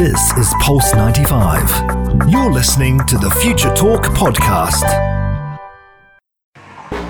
This is Pulse 95. You're listening to the Future Talk podcast.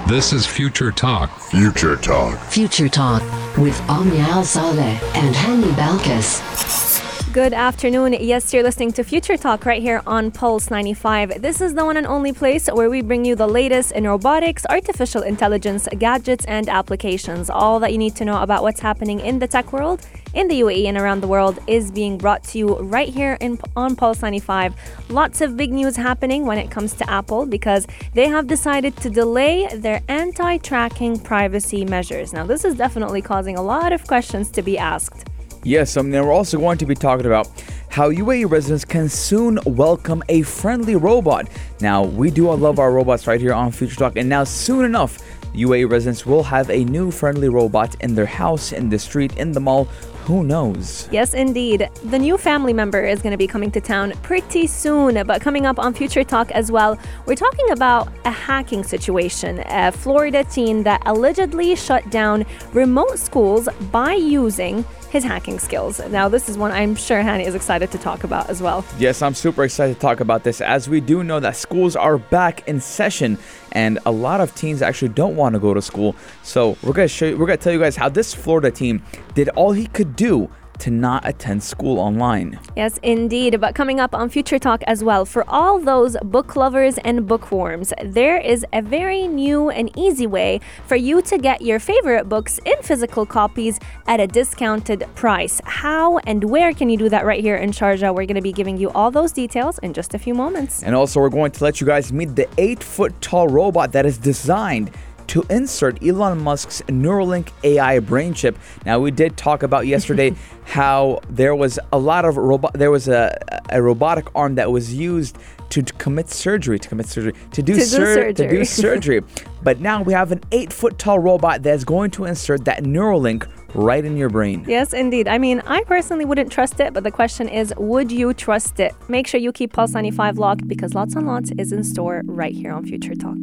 This is Future Talk. Future Talk. Future Talk with Omnia Al Saleh and Hani Balkis. Good afternoon. Yes, you're listening to Future Talk right here on Pulse 95. This is the one and only place where we bring you the latest in robotics, artificial intelligence, gadgets, and applications. All that you need to know about what's happening in the tech world, in the UAE, and around the world is being brought to you right here in, on Pulse 95. Lots of big news happening when it comes to Apple because they have decided to delay their anti tracking privacy measures. Now, this is definitely causing a lot of questions to be asked. Yes, um, and we're also going to be talking about how UAE residents can soon welcome a friendly robot. Now, we do all love our robots right here on Future Talk, and now soon enough, UAE residents will have a new friendly robot in their house, in the street, in the mall. Who knows? Yes, indeed. The new family member is going to be coming to town pretty soon, but coming up on Future Talk as well, we're talking about a hacking situation. A Florida teen that allegedly shut down remote schools by using his hacking skills. Now, this is one I'm sure Hani is excited to talk about as well. Yes, I'm super excited to talk about this as we do know that schools are back in session and a lot of teens actually don't want to go to school. So, we're going to show you, we're going to tell you guys how this Florida team did all he could do to not attend school online. Yes, indeed. But coming up on Future Talk as well, for all those book lovers and bookworms, there is a very new and easy way for you to get your favorite books in physical copies at a discounted price. How and where can you do that right here in Sharjah? We're going to be giving you all those details in just a few moments. And also, we're going to let you guys meet the eight foot tall robot that is designed to insert Elon Musk's Neuralink AI brain chip. Now, we did talk about yesterday how there was a lot of robot, there was a, a robotic arm that was used to commit surgery, to commit surgery, to do, To sur- to do surgery. surgery. but now we have an eight foot tall robot that's going to insert that Neuralink right in your brain. Yes, indeed. I mean, I personally wouldn't trust it, but the question is, would you trust it? Make sure you keep Pulse 95 locked because lots and lots is in store right here on Future Talk.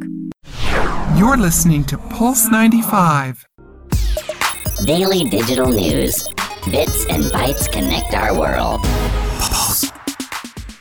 You're listening to Pulse 95. Daily digital news. Bits and bytes connect our world.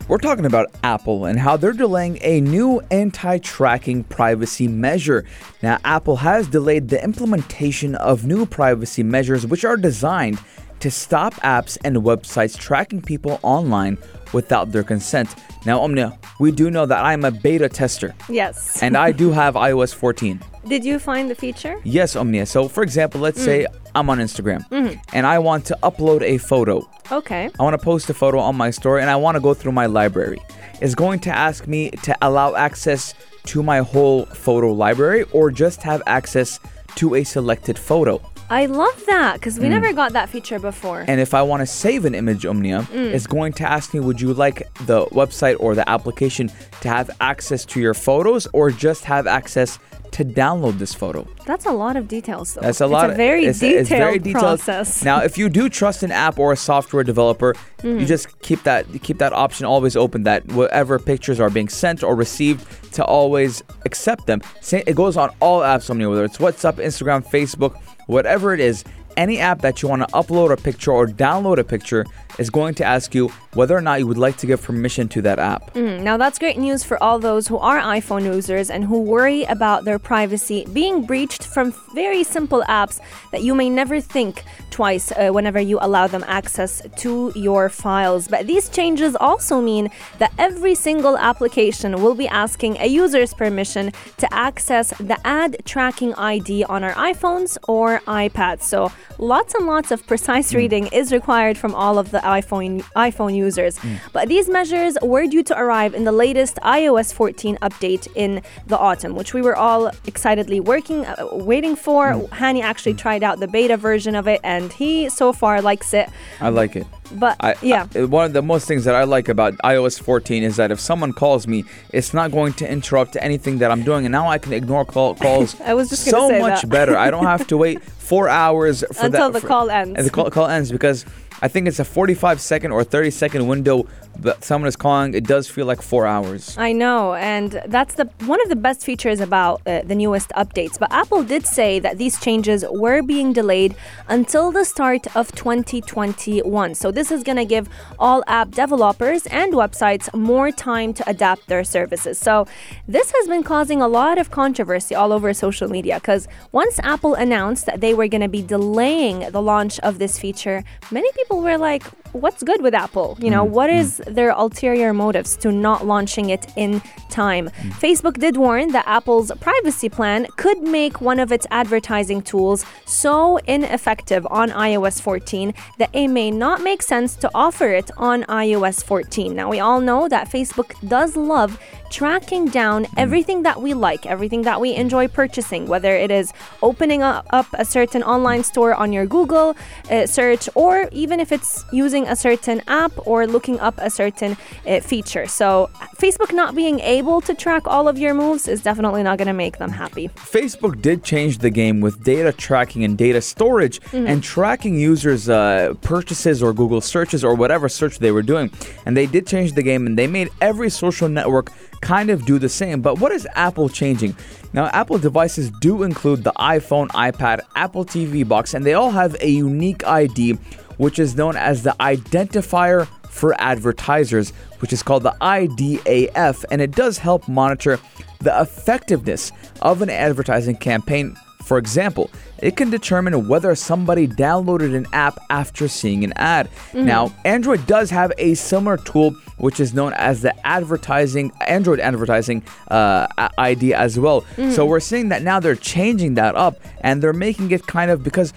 We're talking about Apple and how they're delaying a new anti tracking privacy measure. Now, Apple has delayed the implementation of new privacy measures which are designed to stop apps and websites tracking people online without their consent. Now, Omnia, we do know that I'm a beta tester Yes. and I do have iOS 14. Did you find the feature? Yes, Omnia. So, for example, let's say mm. I'm on Instagram mm-hmm. and I want to upload a photo. Okay. I want to post a photo on my story and I want to go through my library. It's going to ask me to allow access to my whole photo library or just have access to a selected photo. I love that because we mm. never got that feature before. And if I want to save an image, Omnia, mm. it's going to ask me would you like the website or the application to have access to your photos or just have access to download this photo? That's a lot of details, though. That's a lot. It's a very it's, detailed it's very detailed. process. Now, if you do trust an app or a software developer, you mm. just keep that keep that option always open. That whatever pictures are being sent or received, to always accept them. It goes on all apps, Omnia, whether it's WhatsApp, Instagram, Facebook, whatever it is. Any app that you want to upload a picture or download a picture is going to ask you whether or not you would like to give permission to that app. Mm, Now, that's great news for all those who are iPhone users and who worry about their privacy being breached from very simple apps that you may never think twice uh, whenever you allow them access to your files. But these changes also mean that every single application will be asking a user's permission to access the ad tracking ID on our iPhones or iPads. So, lots and lots of precise reading is required from all of the iPhone iPhone users. Mm. But these measures were due to arrive in the latest iOS 14 update in the autumn, which we were all excitedly working, uh, waiting for. Mm. Hani actually mm. tried out the beta version of it, and he so far likes it. I like it. But I, yeah, I- one of the most things that I like about iOS 14 is that if someone calls me, it's not going to interrupt anything that I'm doing, and now I can ignore call, calls. I was just so much that. better. I don't have to wait four hours for Until that, the for- call ends. And the call, call ends because I think it's a 45 second or 30 second window, but someone is calling. It does feel like four hours. I know, and that's the one of the best features about uh, the newest updates. But Apple did say that these changes were being delayed until the start of 2021. So this is going to give all app developers and websites more time to adapt their services. So this has been causing a lot of controversy all over social media because once Apple announced that they were going to be delaying the launch of this feature, many people were like, what's good with Apple? You know, mm, what mm. is their ulterior motives to not launching it in time? Mm. Facebook did warn that Apple's privacy plan could make one of its advertising tools so ineffective on iOS 14 that it may not make sense to offer it on iOS 14. Now, we all know that Facebook does love tracking down everything that we like, everything that we enjoy purchasing, whether it is opening up, a certain online store on your Google uh, search, or even if it's using a certain app or looking up a certain uh, feature. So, Facebook not being able to track all of your moves is definitely not going to make them happy. Facebook did change the game with data tracking and data storage and tracking users' uh, purchases or Google searches or whatever search they were doing. And they did change the game and they made every social network kind of do the same. But what is Apple changing? Now, Apple devices do include the iPhone, iPad, Apple TV box, and they all have a unique ID, which is known as the identifier for advertisers, which is called the IDAF, and it does help monitor the effectiveness of an advertising campaign. For example, it can determine whether somebody downloaded an app after seeing an ad. Now, Android does have a similar tool, which is known as the advertising Android advertising uh, ID as well. So we're seeing that now they're changing that up, and they're making it kind of because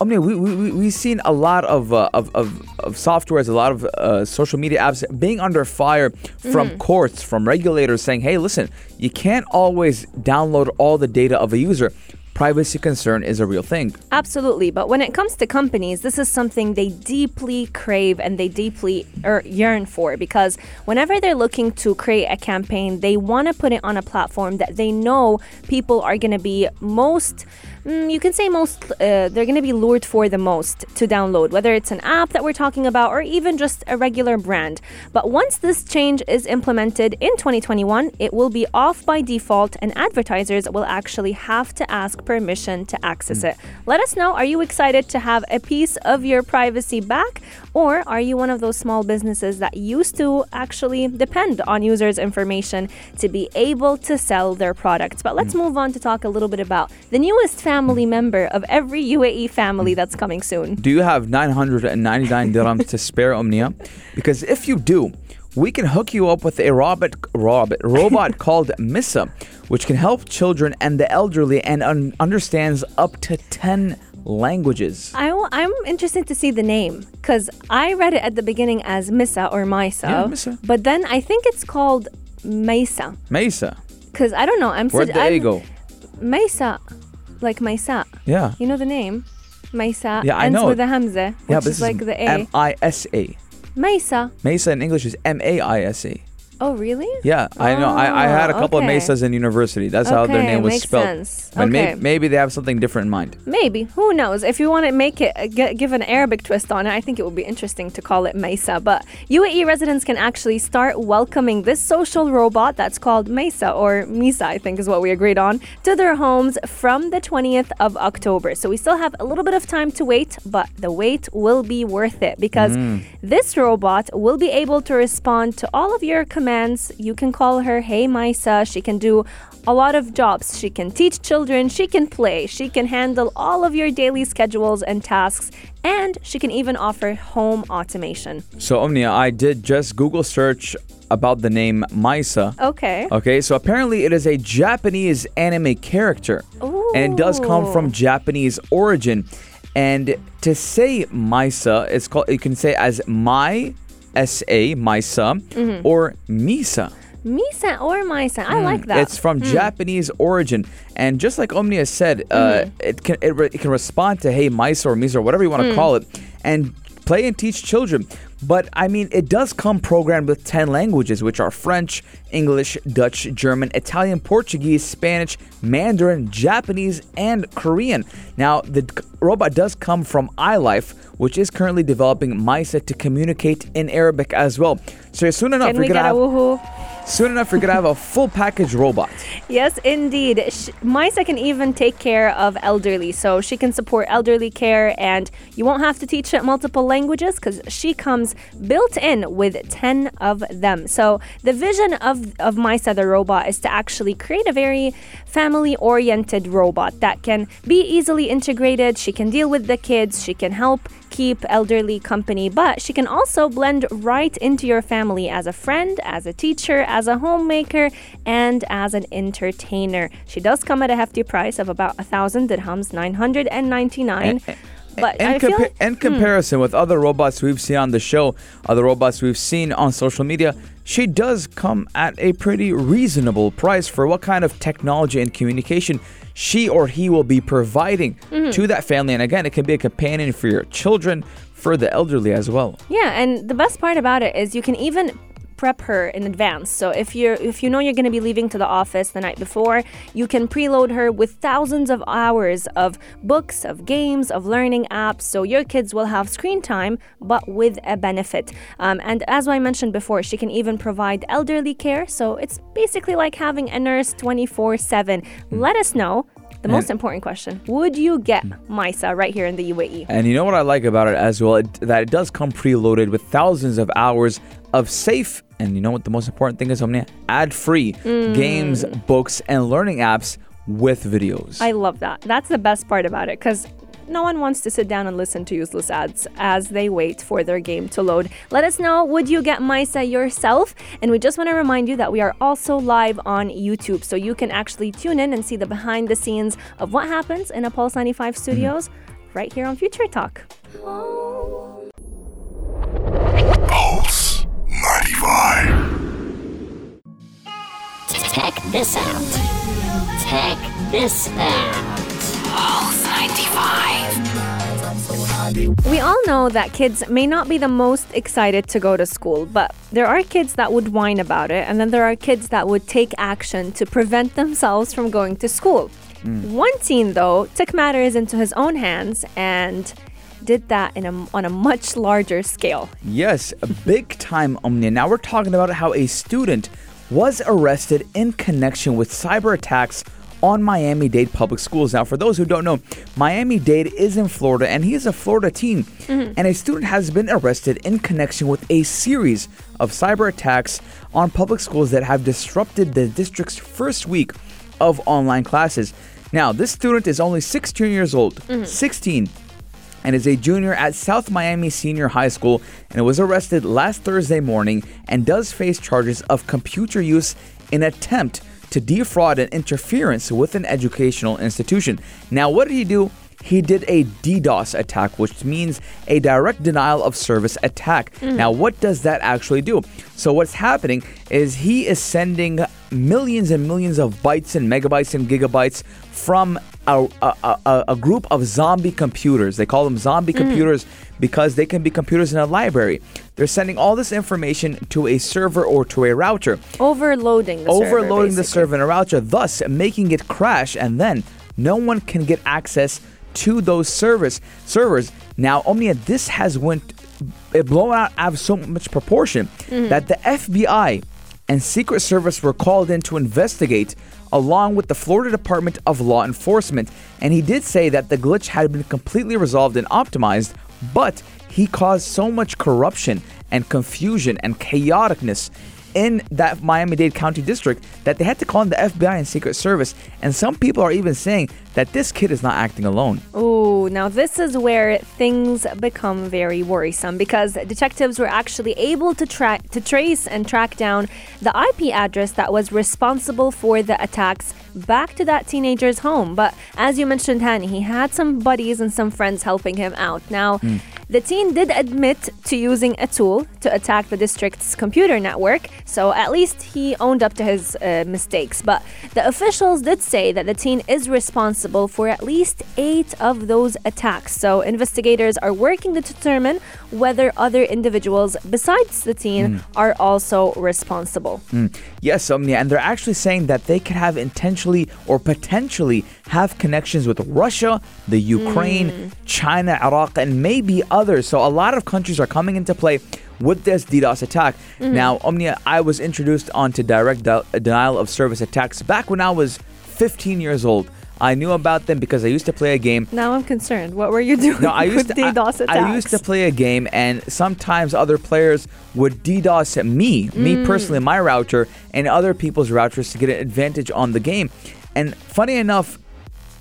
I mean, we, we, we- we've seen a lot of, uh, of, of, of softwares, a lot of uh, social media apps being under fire from courts, from regulators saying, hey, listen, you can't always download all the data of a user. Privacy concern is a real thing. Absolutely, but when it comes to companies, this is something they deeply crave and they deeply er, yearn for because whenever they're looking to create a campaign, they want to put it on a platform that they know people are going to be most. Mm, You can say most, uh, they're going to be lured for the most to download, whether it's an app that we're talking about or even just a regular brand. But once this change is implemented in 2021, it will be off by default and advertisers will actually have to ask permission to access it. Let us know are you excited to have a piece of your privacy back? Or are you one of those small businesses that used to actually depend on users' information to be able to sell their products? But let's hmm. move on to talk a little bit about the newest family hmm. member of every UAE family that's coming soon. Do you have 999 dirhams to spare, Omnia? Because if you do, we can hook you up with a robot, robot, robot called Misa, which can help children and the elderly and un- understands up to 10 languages. I w- I'm interested to see the name because I read it at the beginning as Misa or Maisa. Yeah, Misa. But then I think it's called Mesa. Mesa. because I don't know. I'm Where'd the A I'm- go? Mesa. like Maisa. Yeah. You know the name? Mesa. Yeah, I ends know. with a hamza, which Yeah, is like the A. M I S A. Mesa. Mesa in English is M A I S A. Oh, really? Yeah, I know. I, I had a Oh, couple okay. of Mesas in university. That's how their Okay, name was makes spelled. sense. And may- Okay. maybe they have something different in mind. Maybe. Who knows? If you want to make it, uh, g- give an Arabic twist on it, I think it would be interesting to call it Mesa. But UAE residents can actually start welcoming this social robot that's called Mesa or Misa, I think is what we agreed on, to their homes from the 20th of October. So we still have a little bit of time to wait, but the wait will be worth it because this robot will be able to respond to all of your commands. You can call her, Hey Misa. She can do a lot of jobs. She can teach children, she can play, she can handle all of your daily schedules and tasks, and she can even offer home automation. So, Omnia, I did just Google search about the name Misa. Okay. Okay, so apparently it is a Japanese anime character. And it does come from Japanese origin. And to say Misa, it's called you can say as my S A Misa Mm-hmm. or Misa. Misa or Misa. I like that. It's from Japanese origin, and just like Omnia said, uh, Mm-hmm. it can it, re- it can respond to hey Misa or Misa or whatever you want to call it, and play and teach children. But I mean, it does come programmed with 10 languages, which are French, English, Dutch, German, Italian, Portuguese, Spanish, Mandarin, Japanese, and Korean. Now, the robot does come from iLife, which is currently developing MISA to communicate in Arabic as well. So soon enough, Can we're we gonna get a have? Soon enough we're gonna have a full package robot. Yes, indeed. Sh- can even take care of elderly, so she can support elderly care, and you won't have to teach it multiple languages because she comes built in with 10 of them. So, the vision of, of Misa the robot is to actually create a very family oriented robot that can be easily integrated. She can deal with the kids, she can help keep elderly company, but she can also blend right into your family as a friend, as a teacher, as a homemaker, and as an entertainer. She does come at a hefty price of about a thousand dirhams, 999. Eh, eh. But in, compa- like- in comparison with other robots we've seen on the show, other robots we've seen on social media, she does come at a pretty reasonable price for what kind of technology and communication she or he will be providing Mm-hmm. to that family. And again, it can be a companion for your children, for the elderly as well. Yeah, and the best part about it is you can even prep her in advance. So if you're if you know you're going to be leaving to the office the night before, you can preload her with thousands of hours of books, of games, of learning apps. So your kids will have screen time, but with a benefit. Um, and as I mentioned before, she can even provide elderly care. So it's basically like having a nurse 24/7. Let us know. The most important question: Would you get Misa right here in the? UAE? And you know what I like about it as well? It, that it does come preloaded with thousands of hours of safe, and you know what the most important thing is, Omnia? Ad free mm. games, books, and learning apps with videos. I love that. That's the best part about it because no one wants to sit down and listen to useless ads as they wait for their game to load. Let us know would you get Misa yourself? And we just want to remind you that we are also live on YouTube, so you can actually tune in and see the behind the scenes of what happens in a Pulse 95 mm-hmm. studios right here on Future Talk. Pulse 95. Check this out. Check this out. We all know that kids may not be the most excited to go to school, but there are kids that would whine about it, and then there are kids that would take action to prevent themselves from going to school. Hmm. One teen, though, took matters into his own hands and did that in a, on a much larger scale. Yes, big time Omnia. Now we're talking about how a student was arrested in connection with cyber attacks on Miami Dade public schools. Now, for those who don't know, Miami Dade is in Florida and he is a Florida teen. Mm-hmm. And a student has been arrested in connection with a series of cyber attacks on public schools that have disrupted the district's first week of online classes. Now, this student is only 16 years old. Mm-hmm. 16 and is a junior at South Miami Senior High School and was arrested last Thursday morning and does face charges of computer use in attempt to defraud and interference with an educational institution. Now, what did he do? He did a DDoS attack, which means a direct denial of service attack. Mm. Now, what does that actually do? So, what's happening is he is sending millions and millions of bytes and megabytes and gigabytes from a, a, a, a group of zombie computers. They call them zombie hmm. computers because they can be computers in a library. They're sending all this information to a server or to a router, Overloading the server, overloading the server and a router, thus making it crash, and then no one can get access to those servers. Servers. Now, Omnia, this has went it blown out out of so much proportion mm-hmm. that the FBI and Secret Service were called in to investigate along with the Florida Department of Law Enforcement. And he did say that the glitch had been completely resolved and optimized, but he caused so much corruption and confusion and chaoticness in that Miami Dade County District that they had to call in the FBI and Secret Service. And some people are even saying that this kid is not acting alone. Oh, now this is where things become very worrisome because detectives were actually able to track to trace and track down the IP address that was responsible for the attacks back to that teenager's home. But as you mentioned, Hani, he had some buddies and some friends helping him out. Now, the teen did admit to using a tool to attack the district's computer network, so at least he owned up to his uh, mistakes. But the officials did say that the teen is responsible for at least eight of those attacks. So investigators are working to determine whether other individuals besides the teen hmm. are also responsible. Hmm. Yes, Omnia, and they're actually saying that they could have intentionally or potentially have connections with Russia, the Ukraine, hmm. China, Iraq, and maybe others. So a lot of countries are coming into play with this DDoS attack. Mm-hmm. Now, Omnia, I was introduced onto direct de- denial of service attacks back when I was 15 years old. I knew about them because I used to play a game Now I'm concerned. What were you doing no, I used with to. DDoS attacks? I, used to play a game, and sometimes other players would DDoS me, Mm. me personally, my router, and other people's routers to get an advantage on the game. And funny enough,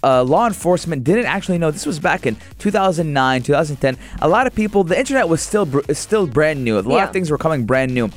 uh, law enforcement didn't actually know. This was back in 2009, 2010. A lot of people, the internet was still br- still brand new. A lot Yeah. of things were coming brand new.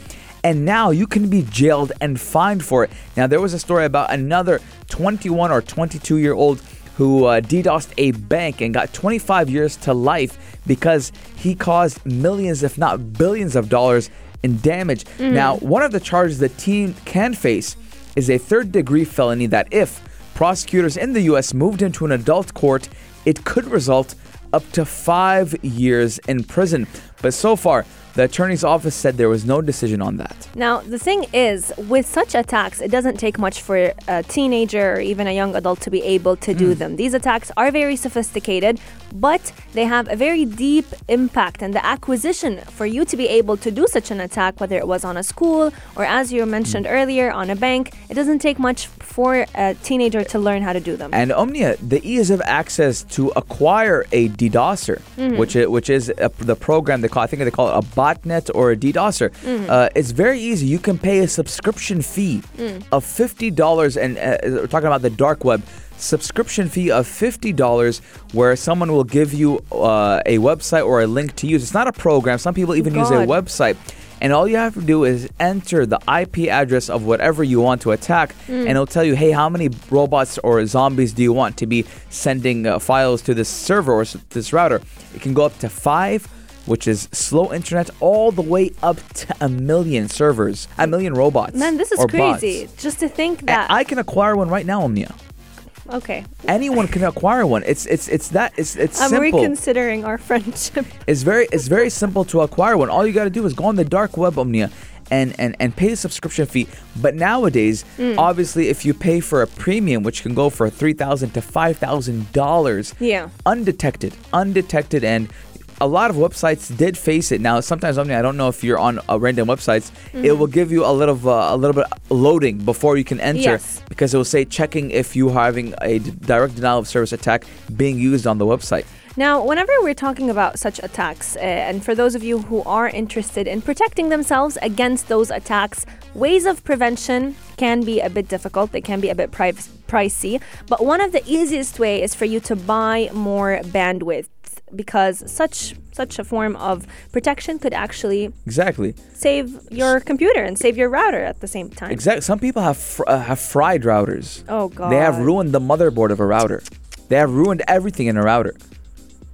And now you can be jailed and fined for it. Now, there was a story about another 21 or 22 year old who uh, DDoSed a bank and got 25 years to life because he caused millions, if not billions, of dollars in damage. Now, one of the charges the teen can face is a third degree felony that, if prosecutors in the U.S. moved into an adult court, it could result up to five years in prison. But so far, the attorney's office said there was no decision on that. Now, the thing is, with such attacks, it doesn't take much for a teenager or even a young adult to be able to Hmm. do them. These attacks are very sophisticated, but they have a very deep impact. And the acquisition for you to be able to do such an attack, whether it was on a school or, as you mentioned Hmm. earlier, on a bank, it doesn't take much for a teenager to learn how to do them. And Omnia, the ease of access to acquire a DDoSer, which is, which is a, the program they call, I think they call it a botnet or a DDoSer. Uh, it's very easy. You can pay a subscription fee of fifty dollars, and uh, we're talking about the dark web. Subscription fee of fifty dollars, where someone will give you uh, a website or a link to use. It's not a program. Some people even use a website. And all you have to do is enter the IP address of whatever you want to attack, and it'll tell you, hey, how many robots or zombies do you want to be sending uh, files to this server or this router? It can go up to five, which is slow internet, all the way up to a million servers, a million robots. Man, this is crazy. bots. Just to think And that. I can acquire one right now, Omnia. okay. Anyone can acquire one. It's it's it's that it's it's I'm simple. reconsidering our friendship. It's very it's very simple to acquire one. All you got to do is go on the dark web, Omnia, and and and pay the subscription fee. But nowadays, Mm. obviously, if you pay for a premium, which can go for three thousand to five thousand dollars, Yeah. undetected, undetected, and a lot of websites did face it. Now, sometimes Omnia, I don't know if you're on uh, random websites, Mm-hmm. it will give you a little uh, a little bit loading before you can enter Yes. because it will say checking if you are having a d- direct denial of service attack being used on the website. Now, whenever we're talking about such attacks, uh, and for those of you who are interested in protecting themselves against those attacks, ways of prevention can be a bit difficult. They can be a bit pri- pricey. But one of the easiest way is for you to buy more bandwidth because such such a form of protection could actually Exactly. save your computer and save your router at the same time. Exactly. Some people have fr- uh, have fried routers. Oh god. They have ruined the motherboard of a router. They have ruined everything in a router.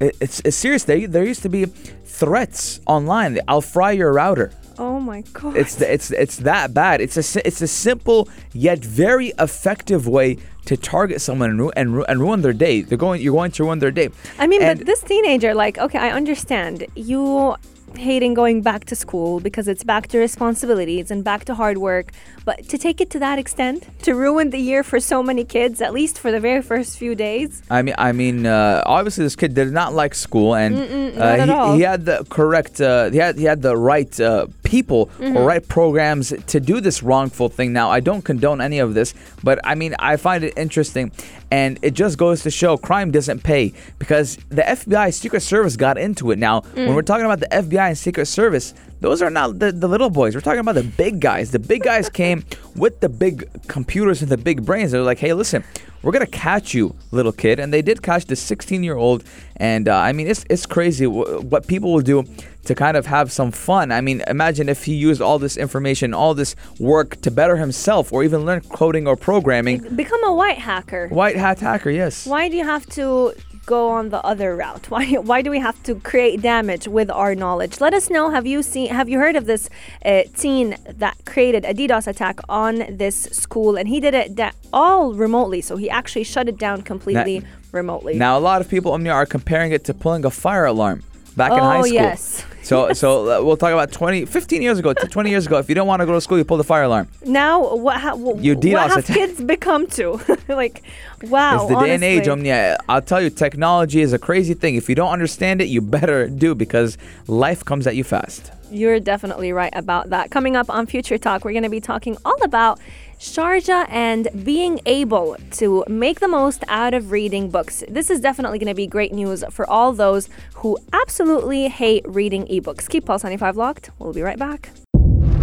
It, it's, it's serious. There, there used to be threats online. I'll fry your router. Oh my god. It's the, it's it's that bad. It's a it's a simple yet very effective way to target someone and, ru- and, ru- and ruin their day. They're going you're going to ruin their day. I mean, And- but this teenager, like, okay, I understand you hating going back to school because it's back to responsibilities and back to hard work, but to take it to that extent, to ruin the year for so many kids, at least for the very first few days. I mean, I mean, uh, obviously this kid did not like school, and uh, he, he had the correct, uh, he had he had the right uh, people Mm-hmm. or right programs to do this wrongful thing. Now, I don't condone any of this, but I mean, I find it interesting, and it just goes to show crime doesn't pay because the FBI Secret Service got into it. Now, Mm. when we're talking about the FBI and Secret Service, those are not the, the little boys. We're talking about the big guys. The big guys came with the big computers and the big brains. They're like, hey, listen, we're gonna catch you, little kid, and they did catch the 16 year old. And uh, I mean, it's it's crazy w- what people will do to kind of have some fun. I mean, imagine if he used all this information, all this work to better himself, or even learn coding or programming. Become a white hacker. White hat hacker, yes. Why do you have to go on the other route? Why why do we have to create damage with our knowledge? Let us know. Have you seen? Have you heard of this uh, teen that created a DDoS attack on this school, and he did it da- all remotely. So he actually shut it down completely remotely. Now, a lot of people Omnia, are comparing it to pulling a fire alarm back in high Oh, school. yes. So, so uh, we'll talk about 20, 15 years ago, 20 years ago. If you don't want to go to school, you pull the fire alarm. now what? Ha- what have kids become to? like, wow. it's the day and age. Omnia. I'll tell you, technology is a crazy thing. If you don't understand it, you better do because life comes at you fast. You're definitely right about that. Coming up on Future Talk, we're going to be talking all about Sharjah and being able to make the most out of reading books. This is definitely going to be great news for all those who absolutely hate reading ebooks. Keep Pulse 95 locked. We'll be right back.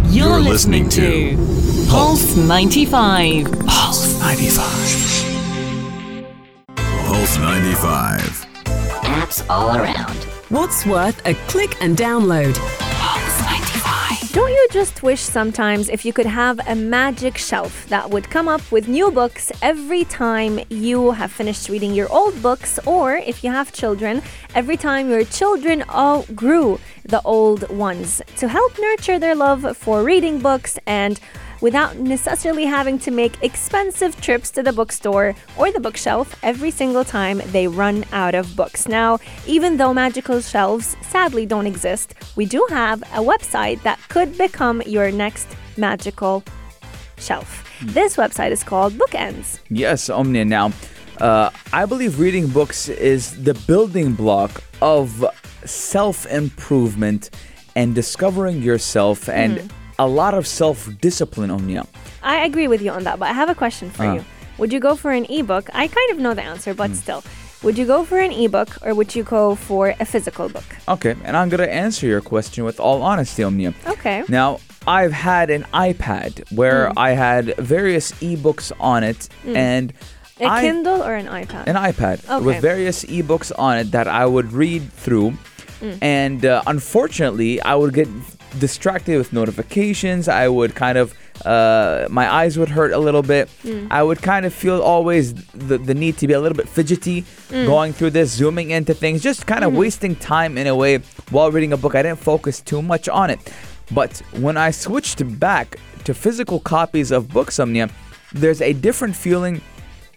You're, You're listening, listening to Pulse 95. Pulse 95. Pulse 95. Apps all around. What's worth a click and download? Pulse 95. Don't you just wish sometimes if you could have a magic shelf that would come up with new books every time you have finished reading your old books, or if you have children, every time your children outgrew the old ones to help nurture their love for reading books and without necessarily having to make expensive trips to the bookstore or the bookshelf every single time they run out of books. Now, even though magical shelves sadly don't exist, we do have a website that could become your next magical shelf. This website is called Bookends. Yes, Omnia. Now, uh, I believe reading books is the building block of self improvement and discovering yourself and a lot of self discipline, Omnia. I agree with you on that, but I have a question for Ah. you. Would you go for an ebook? I kind of know the answer, but still. Would you go for an ebook or would you go for a physical book? Okay, and I'm gonna answer your question with all honesty, Omnia. Okay. Now, I've had an iPad where Mm. I had various ebooks on it and A I- Kindle or an iPad? an iPad with Okay. various ebooks on it that I would read through. Mm. And uh, unfortunately, I would get distracted with notifications. I would kind of, uh, my eyes would hurt a little bit. Mm. I would kind of feel always the, the need to be a little bit fidgety Mm. going through this, zooming into things, just kind of Mm-hmm. wasting time in a way while reading a book. I didn't focus too much on it. But when I switched back to physical copies of books, Omnia, there's a different feeling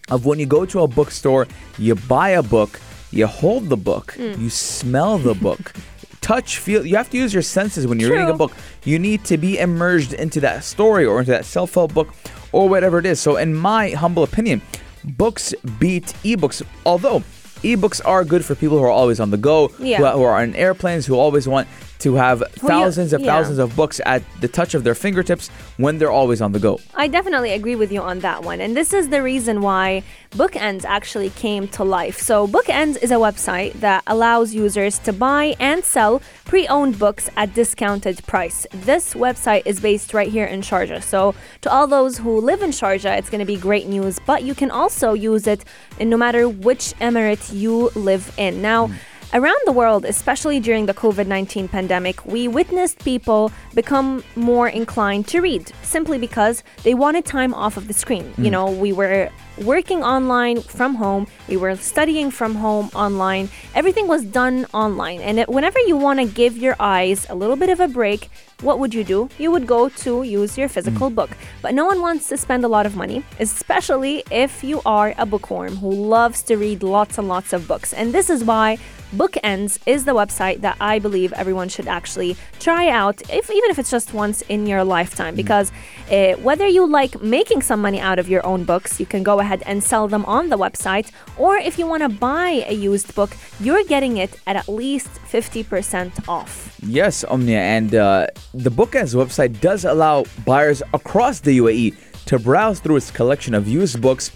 of when you go to a bookstore, you buy a book, you hold the book, Mm. you smell the book, touch, feel. You have to use your senses when you're reading a book. You need to be immersed into that story or into that self help book or whatever it is. So, in my humble opinion, books beat ebooks. Although ebooks are good for people who are always on the go, Yeah. who, who are on airplanes, who always want to have thousands of yeah. thousands of books at the touch of their fingertips when they're always on the go. I definitely agree with you on that one. And this is the reason why Bookends actually came to life. So, Bookends is a website that allows users to buy and sell pre owned books at discounted price. This website is based right here in Sharjah. So, to all those who live in Sharjah, it's going to be great news, but you can also use it in no matter which emirate you live in. Now, hmm. Around the world, especially during the COVID 19 pandemic, we witnessed people become more inclined to read simply because they wanted time off of the screen. You mm. know, we were working online from home, we were studying from home online, everything was done online. And it, whenever you want to give your eyes a little bit of a break, what would you do? You would go to use your physical mm. book. But no one wants to spend a lot of money, especially if you are a bookworm who loves to read lots and lots of books. And this is why Bookends is the website that I believe everyone should actually try out, if even if it's just once in your lifetime. Because uh, whether you like making some money out of your own books, you can go ahead and sell them on the website, or if you want to buy a used book, you're getting it at at least 50% off. Yes, Omnia, and uh, the Bookends website does allow buyers across the UAE to browse through its collection of used books,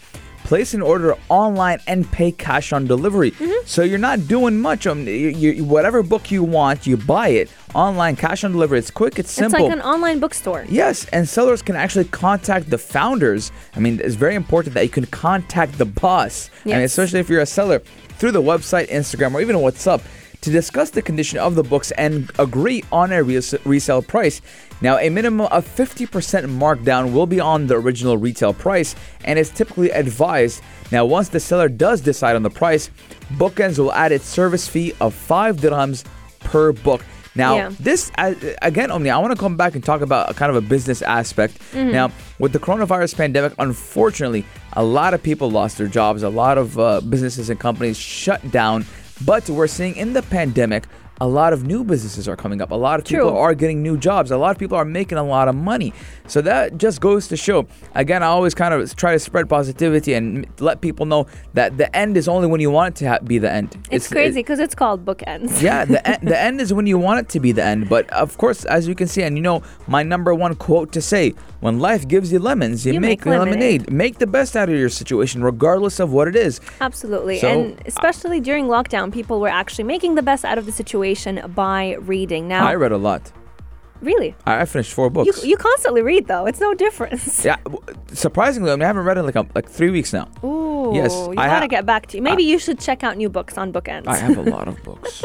place an order online, and pay cash on delivery. Mm-hmm. So you're not doing much. Um, you, you, whatever book you want, you buy it online, cash on delivery. It's quick, it's simple. It's like an online bookstore. Yes, and sellers can actually contact the founders. I mean, it's very important that you can contact the boss. And Yes. especially if you're a seller through the website, Instagram, or even WhatsApp. to discuss the condition of the books and agree on a res- resale price. Now, a minimum of 50% markdown will be on the original retail price and is typically advised. Now, once the seller does decide on the price, Bookends will add its service fee of 5 dirhams per book. Now, Yeah. this uh, again, Omni, I want to come back and talk about a kind of a business aspect. Mm-hmm. Now, with the coronavirus pandemic, unfortunately, a lot of people lost their jobs. A lot of uh, businesses and companies shut down. But we're seeing in the pandemic, a lot of new businesses are coming up. A lot of people are getting new jobs. A lot of people are making a lot of money. So that just goes to show. Again, I always kind of try to spread positivity and let people know that the end is only when you want it to ha- be the end. It's, crazy because it's called bookends. Yeah, the end, the end is when you want it to be the end. But of course, as you can see, and you know, my number one quote to say: "When life gives you lemons, you, You make, make lemonade. lemonade. Make the best out of your situation, regardless of what it is." Absolutely. So, and uh, especially during lockdown, people were actually making the best out of the situation by reading. Now, I read a lot. Really, I I finished four books. you constantly read though. It's no difference. yeah, w- surprisingly, I, mean, I haven't read in like a, like three weeks now. Ooh, Yes, you I gotta ha- get back to you. Maybe you should check out new books on bookends. I have a lot of books.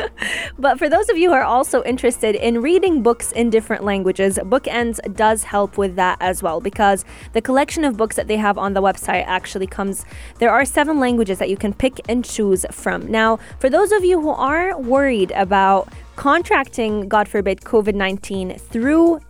But for those of you who are also interested in reading books in different languages, Bookends does help with that as well because the collection of books that they have on the website actually comes. There are seven languages that you can pick and choose from. Now, for those of you who are worried about contracting, God forbid, COVID 19 through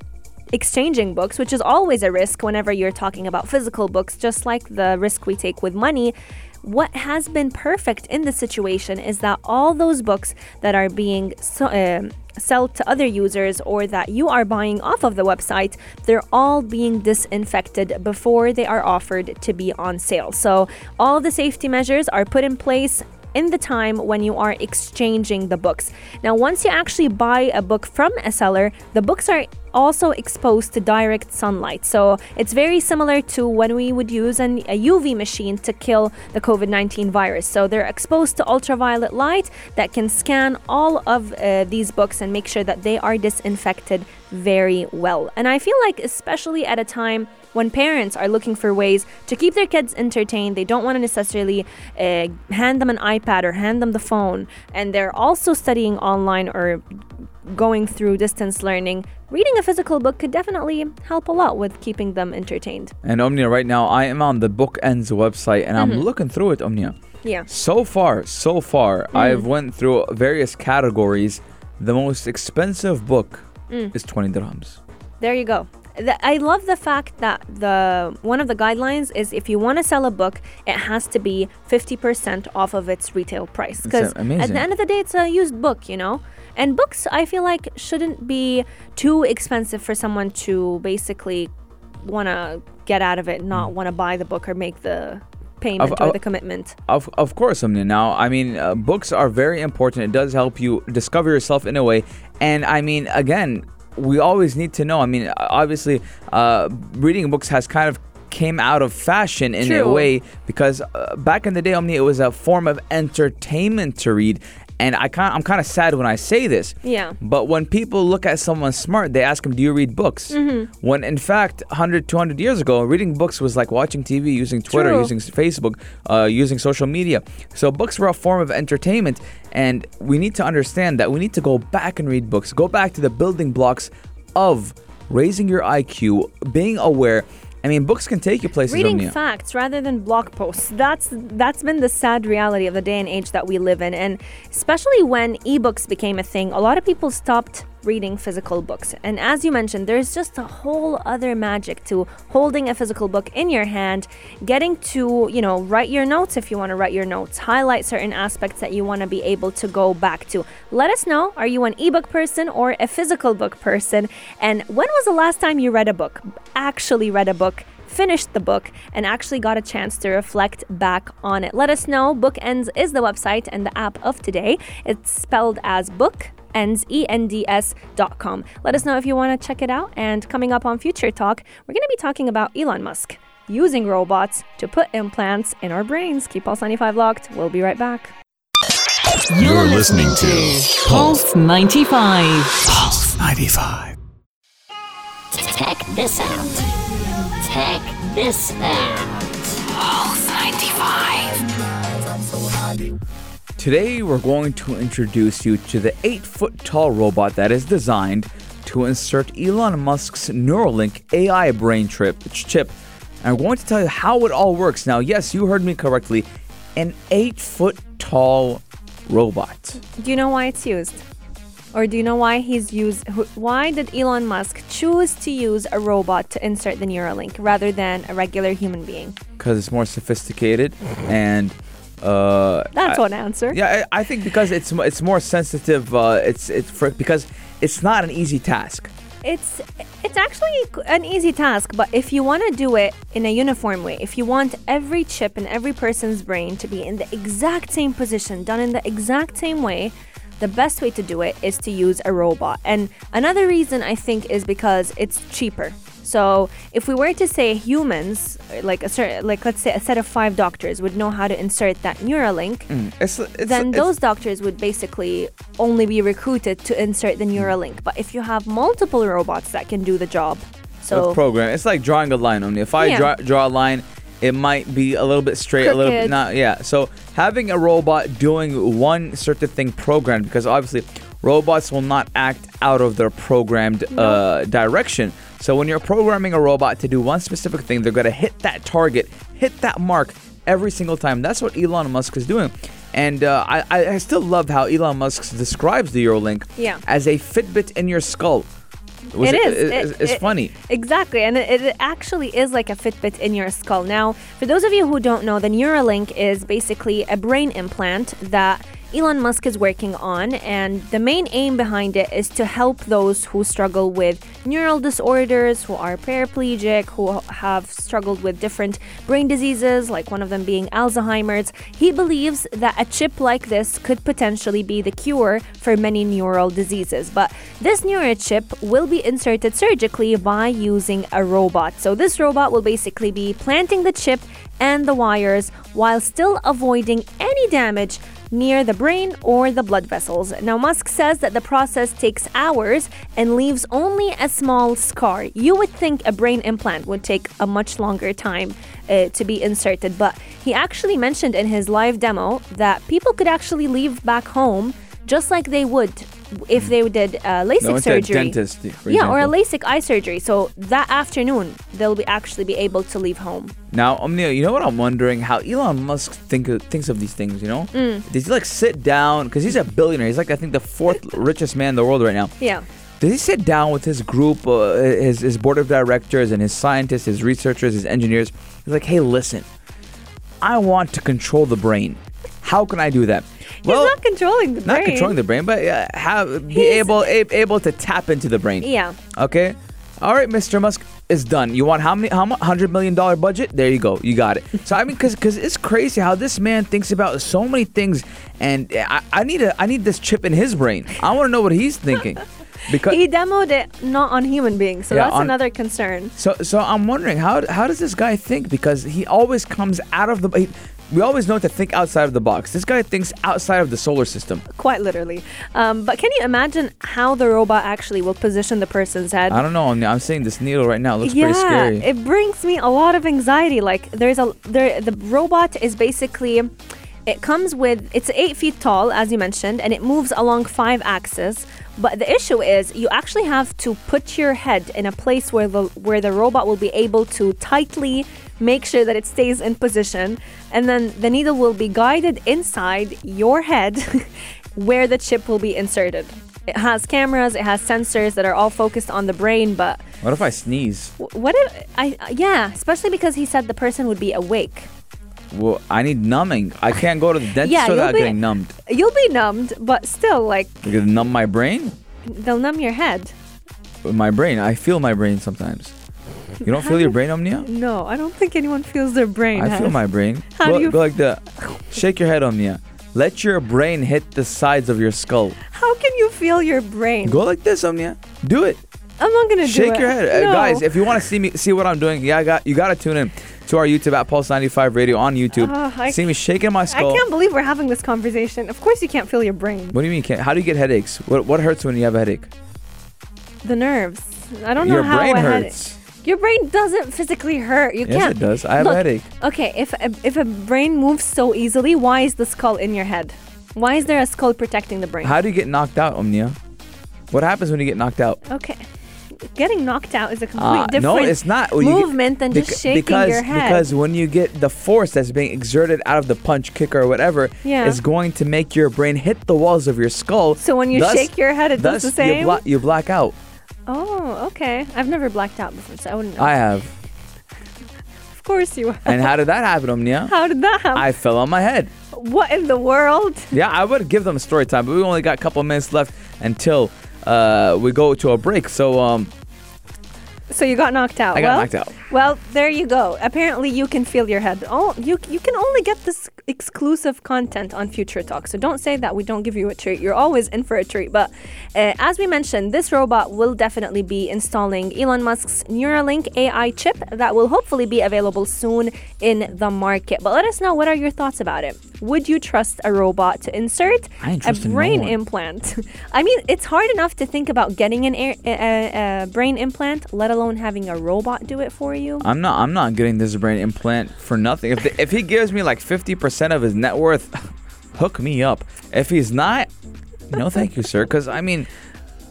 exchanging books, which is always a risk whenever you're talking about physical books, just like the risk we take with money. What has been perfect in this situation is that all those books that are being so, um sold to other users or that you are buying off of the website, they're all being disinfected before they are offered to be on sale. So all the safety measures are put in place in the time when you are exchanging the books. Now, once you actually buy a book from a seller, the books are also exposed to direct sunlight. So it's very similar to when we would use an, a UV machine to kill the COVID 19 virus. So they're exposed to ultraviolet light that can scan all of uh, these books and make sure that they are disinfected very well. And I feel like, especially at a time when parents are looking for ways to keep their kids entertained, they don't want to necessarily uh, hand them an iPad or hand them the phone, and they're also studying online or going through distance learning. Reading a physical book could definitely help a lot with keeping them entertained. and Omnia, right now, I am on the Bookends website and Mm-hmm. I'm looking through it, Omnia. Yeah. So far, so far, Mm. I've went through various categories. The most expensive book Mm. is 20 dirhams. There you go. The- I love the fact that the one of the guidelines is if you want to sell a book, it has to be 50% off of its retail price. Because at the end of the day, it's a used book, you know? And books, I feel like, shouldn't be too expensive for someone to basically want to get out of it, not want to buy the book or make the payment Of- or the commitment. Of, of course, Omnia. Now, I mean, uh, books are very important. It does help you discover yourself in a way. And I mean, again, we always need to know. I mean, obviously, uh, reading books has kind of came out of fashion in a way because uh, back in the day, Omnia, it was a form of entertainment to read. And I kind I'm kind of sad when I say this. Yeah. But when people look at someone smart, they ask them, Do you read books? Mm-hmm. When in fact, 100, 200 years ago, reading books was like watching TV, using Twitter, True. using Facebook, uh, using social media. So books were a form of entertainment. And we need to understand that we need to go back and read books, go back to the building blocks of raising your IQ, being aware. I mean, books can take you places. reading Omnia. facts rather than blog posts that's that's been the sad reality of the day and age that we live in and especially when ebooks became a thing a lot of people stopped reading physical books and as you mentioned there's just a whole other magic to holding a physical book in your hand getting to you know write your notes if you want to write your notes highlight certain aspects that you want to be able to go back to let us know are you an ebook person or a physical book person and when was the last time you read a book actually read a book finished the book and actually got a chance to reflect back on it. Let us know. Bookends is the website and the app of today. It's spelled as book ends E-N-D-S dot com. Let us know if you want to check it out. And coming up on Future Talk, we're going to be talking about Elon Musk using robots to put implants in our brains. Keep Pulse 95 locked. We'll be right back. You're listening to Pulse 95. Pulse 95. Check this out. Check this out. Pulse 95. Today, we're going to introduce you to the eight foot tall robot that is designed to insert Elon Musk's Neuralink AI brain trip, chip. And we're going to tell you how it all works. Now, yes, you heard me correctly an eight foot tall robot. Do you know why it's used? Or do you know why he's used? Why did Elon Musk choose to use a robot to insert the Neuralink rather than a regular human being? Because it's more sophisticated and. Uh, That's I- one answer. Yeah, I, I think because it's it's more sensitive. Uh, it's it's for because it's not an easy task. It's it's actually an easy task, but if you want to do it in a uniform way, if you want every chip in every person's brain to be in the exact same position, done in the exact same way, the best way to do it is to use a robot. And another reason I think is because it's cheaper. So if we were to say humans, like a certain, like let's say a set of five doctors would know how to insert that Neuralink, It's, it's then it's, those doctors would basically only be recruited to insert the Neuralink. But if you have multiple robots that can do the job, so program. It's like drawing a line only. If I Yeah. draw, draw a line, it might be a little bit straight, a little bit not. Yeah. So having a robot doing one certain thing programmed, because obviously robots will not act out of their programmed uh, direction. So when you're programming a robot to do one specific thing, they're gonna hit that target, hit that mark every single time. That's what Elon Musk is doing. And uh, I, I still love how Elon Musk describes the Neuralink Yeah. as a Fitbit in your skull. Which It is. is- It- It's it- funny. Exactly, and it, it actually is like a Fitbit in your skull. Now, for those of you who don't know, the Neuralink is basically a brain implant that Elon Musk is working on, and the main aim behind it is to help those who struggle with neural disorders, who are paraplegic, who have struggled with different brain diseases, like one of them being Alzheimer's. He believes that a chip like this could potentially be the cure for many neural diseases. But this neurochip will be inserted surgically by using a robot. So this robot will basically be planting the chip and the wires while still avoiding any damage near the brain or the blood vessels. Now, Musk says that the process takes hours and leaves only a small scar. You would think a brain implant would take a much longer time uh, to be inserted, but he actually mentioned in his live demo that people could actually leave back home just like they would if they did uh, LASIK a surgery. dentist, for yeah, or a example. LASIK eye surgery. So that afternoon, they'll be actually be able to leave home. Now, Omnia, you know what I'm wondering? How Elon Musk think of, thinks of these things, you know? Mm. Does he like sit down? Because he's a billionaire. He's like, I think, the fourth richest man in the world right now. Yeah. Does he sit down with his group, uh, his, his board of directors, and his scientists, his researchers, his engineers? He's like, hey, listen, I want to control the brain. How can I do that? He's not controlling the brain. not controlling the brain, but uh, have be He's- able a, able to tap into the brain. Yeah. Okay. All right, Mr. Musk is done. You want how many? How much? Hundred million dollar budget? There you go. You got it. So I mean, because because it's crazy how this man thinks about so many things, and I, I need a I need this chip in his brain. I want to know what he's thinking, because He demoed it not on human beings, so Yeah, that's on- another concern. so so I'm wondering how how does this guy think? Because he always comes out of the. He, we always know to think outside of the box. This guy thinks outside of the solar system. Quite literally. Um, but can you imagine how the robot actually will position the person's head? I don't know. I'm, I'm seeing this needle right now. It looks yeah, pretty scary. it brings me a lot of anxiety. Like there's a there the robot is basically it comes with it's eight feet tall as you mentioned, and it moves along five axes. But the issue is you actually have to put your head in a place where the where the robot will be able to tightly make sure that it stays in position, and then the needle will be guided inside your head where the chip will be inserted. It has cameras, it has sensors that are all focused on the brain, but what if I sneeze? What if I? Yeah, especially because he said the person would be awake. Well, I need numbing. I can't go to the dentist Yeah, without be- getting numbed. You'll be numbed, but still, like You're gonna numb my brain? they'll numb your head. My brain. I feel my brain sometimes. You don't feel your brain, Omnia? No, I don't think anyone feels their brain. I feel my brain. How go, do you go like that. Shake your head, Omnia. Let your brain hit the sides of your skull. How can you feel your brain? Go like this, Omnia. Do it. I'm not gonna do Shake it. your head, Uh, guys. If you want to see me, see what I'm doing, yeah, I got you. Got to tune in to our YouTube at Pulse 95 Radio on YouTube. I- see me shaking my skull. I can't believe we're having this conversation. Of course, you can't feel your brain. What do you mean? Can't, how do you get headaches? What What hurts when you have a headache? The nerves. I don't know how. Your brain hurts. Your brain doesn't physically hurt. You Yes, can't. it does. I have Look, a headache. Okay, if a, if a brain moves so easily, why is the skull in your head? Why is there a skull protecting the brain? How do you get knocked out, Omnia? What happens when you get knocked out? okay. Getting knocked out is a complete Uh, different no, it's not. Well, you get- movement than just beca- shaking because, your head. Because when you get the force that's being exerted out of the punch, kick, or whatever, Yeah. is going to make your brain hit the walls of your skull. So when you Thus- shake your head, it does the same? You, you black out. Oh, okay. I've never blacked out before, so I wouldn't know. I have. of course you have. And how did that happen, Omnia? How did that happen? I fell on my head. what in the world? Yeah, I would give them a story time, but we only got a couple minutes left until uh, we go to a break. So um, So you got knocked out. I got well, knocked out. Well, there you go. Apparently, you can feel your head. Oh, you you can only get this exclusive content on Future Talk. So don't say that we don't give you a treat. You're always in for a treat. But uh, as we mentioned, this robot will definitely be installing Elon Musk's Neuralink AI chip that will hopefully be available soon in the market. But let us know what are your thoughts about it. Would you trust a robot to insert a brain one. implant? I mean, it's hard enough to think about getting an air, brain implant, let alone having a robot do it for you. I'm not. I'm not getting this brain implant for nothing. If the, if he gives me like 50% of his net worth, hook me up. If he's not, no, thank you, sir. Because I mean,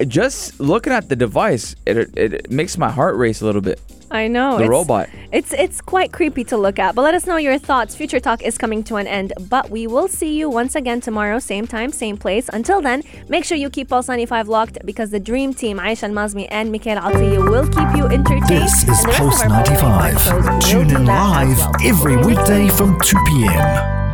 just looking at the device, it, it it makes my heart race a little bit. I know. The it's- robot. It's it's quite creepy to look at. But let us know your thoughts. Future Talk is coming to an end, but we will see you once again tomorrow, same time, same place. Until then, make sure you keep Pulse 95 locked because the dream team, Aisha Al-Mazmi and Mikhail Atiya, will keep you entertained. This is and Pulse of our following 95. Tune in live well. every weekday from 2 p.m.